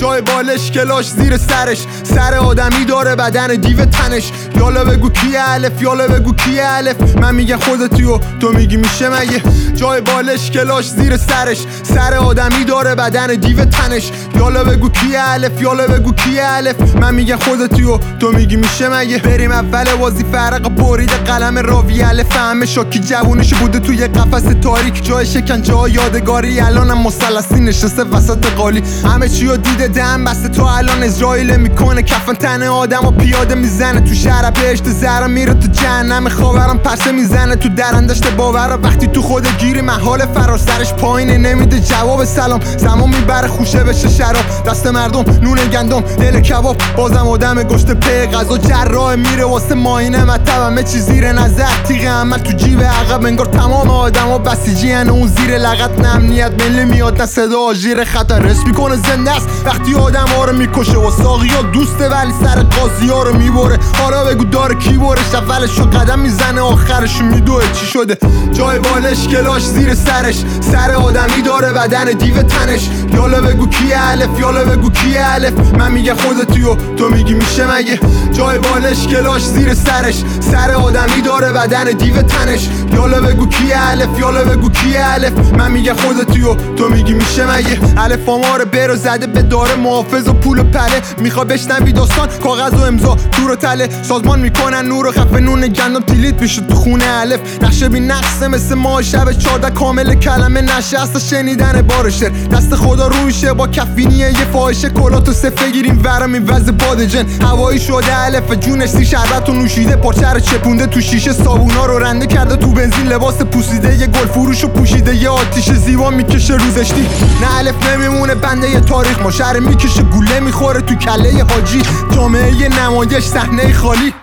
جای بالش کلاش زیر سرش. سر آدمی داره بدن دیو تنش. یالا بگو کی الف یالا بگو کی الف. من میگم خودتی و تو میگی میشه مگه؟ جای بالش کلاش زیر سرش. سر آدمی داره بدن دیو تنش. یالا بگو کی الف یالا بگو کی الف. من میگم خودتی و تو میگی میشه مگه؟ بریم اول بازی فرق برید قلم راوی الف. همه شاکی جوونش بوده توی قفس تاریک. جای شکن جا یادگاری الانم مثلثی نشسته وسط قالی. همه چی دیده دم بسته تو الان اسرائیل می‌کنه. کفن تن آدم و پیاده می‌زنه. تو شهر بهشت زهرا میره تو جهنم. خاورم پرسه می‌زنه. تو درندشت باور وقتی تو خود گیری محال فراسرش پایینه. نمیده جواب سلام. زمان می‌بره خوشه بشه شراب. دست مردم نون گندم. دل کباب. بازم آدم گشت پی غذا. جراح میره واسه ماینه مطب همه چی زیر نظر. تیغ عمل تو جیب عقب. انگار تمام آدما بسیجی اون زیر لغت نه امنیت ملی میاد نه صدا آژیر خطر. رس می‌کنه زنده است. وقتی آدم ها رو می‌کشه و ساقی ها دوسته ولی سر قاضی ها رو می‌بره. حالا بگو داره کی برش اولش رو قدم می‌زنه آخرش میدوه. چی شده؟ جای بالش کلاش زیر سرش. سر آدمی داره بدن دیو تنش. یالا بگو کی الف یالا بگو کی الف. من میگه خودتی و تو میگی میشه مگه؟ جای بالش کلاش زیر سرش. سر آدمی داره بدن دیو تنش. یالا بگو کی الف یالا بگو کی الف. من میگه خودتی و تو میگی میشه مگه؟ الف ما رو برو زده به داره محافظ و پول و پله میخوا بشنوی داستان کاغذ و امضا. تور و تله. سازمان می‌کنن نور و خفه نون گندم. تیلیت میشه تو خونه الف. نقشه بی نقصه مثل ما شب چارده کامل کلمه نشسته شنیدن بار شعر. دست خدا روشه با کفینیه یه فاحشه. کلات و سفه گیریم ورم این وز بادجن هوایی شده الف. جونش سی شربت و نوشیده. پرچه رو چپونده تو شیشه. صابونا رو رنده کرده تو بنزین. لباس پوسیده یه گل فروش و پوشیده. یه آتیش زیبا می‌کشه روزشتی نه الف نمیمونه بنده یه تاریخ ما شهر می‌کشه گوله می‌خوره تو کله حاجی. جامعه نمایش صحنه خالی.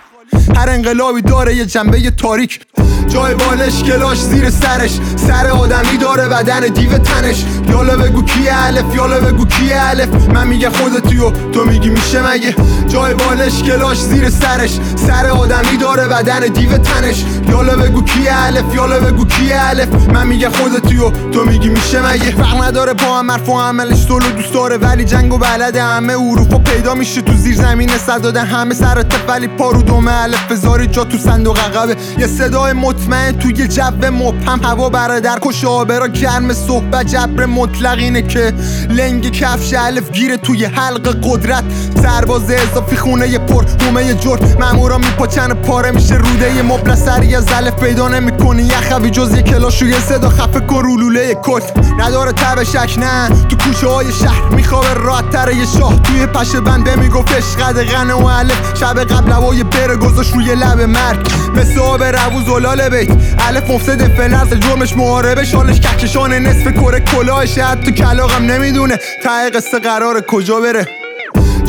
هر انقلابی داره یه جنبه تاریک. جای بالش کلاش زیر سرش. سر آدمی داره بدن دیو تنش. یالا بگو کی الف یالا بگو کی الف. من میگه خودتی و تو میگی میشه مگه؟ جای بالش کلاش زیر سرش. سر آدمی داره بدن دیو تنش. یالا بگو کی الف یالا بگو کی الف. من میگه خودتی و تو میگی میشه مگه؟ فرق نداره با هم حرف و عملش و دوست داره. ولی جنگ و بلده همه اروپا پیدا میشه. تو زیر زمین صد همه سر ولی پارو دومه الف بذاری جا تو صندوق عقبه. یه صدای مطمئن توی جو مبهم. هوا برادر کش آبرا گرم. صحبت جبر مطلق اینه که لنگ کفش الف گیره توی حلق قدرت. سرباز اضافی خونه پر هومه جرد مامورا میپاچن پاره میشه روده مبل سری از الف پیدا نمی‌کنی. یخوی جز یه کلاش و یه صدا خفه کرولوله کل نداره تب شک نه. تو کوچه های شهر میخوابه راحت یه شاه. توی پشه بنده می‌گفت عشق غنه و الف. شب قبل هوای بره گذاشت روی لب مرگ. مثل آب روز ولال بیت. الف مفسد فلرز جرمش محاربه شالش کهکشان نصف کره کلاهش حتی کلاغم نمی‌دونه. ته قصه قرار کجا بره.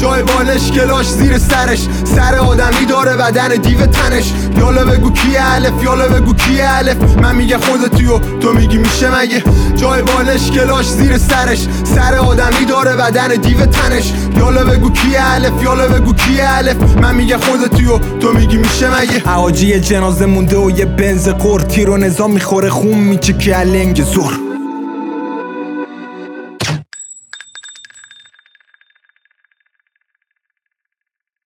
جای بالش کلاش زیر سرش. سر آدمی داره بدن دیو تنش. یالا بگو کی الف یالا بگو کی الف. من میگه خودتی و تو میگی میشه مگه؟ جای بالش کلاش زیر سرش. سر آدمی داره بدن دیو تنش. یالا بگو کی الف یالا بگو کی الف. من میگه خودتی و تو میگی میشه مگه؟ حواجی جنازه مونده و یه بنز قور تیر و نظام می‌خوره خون میچه که لنگ زور.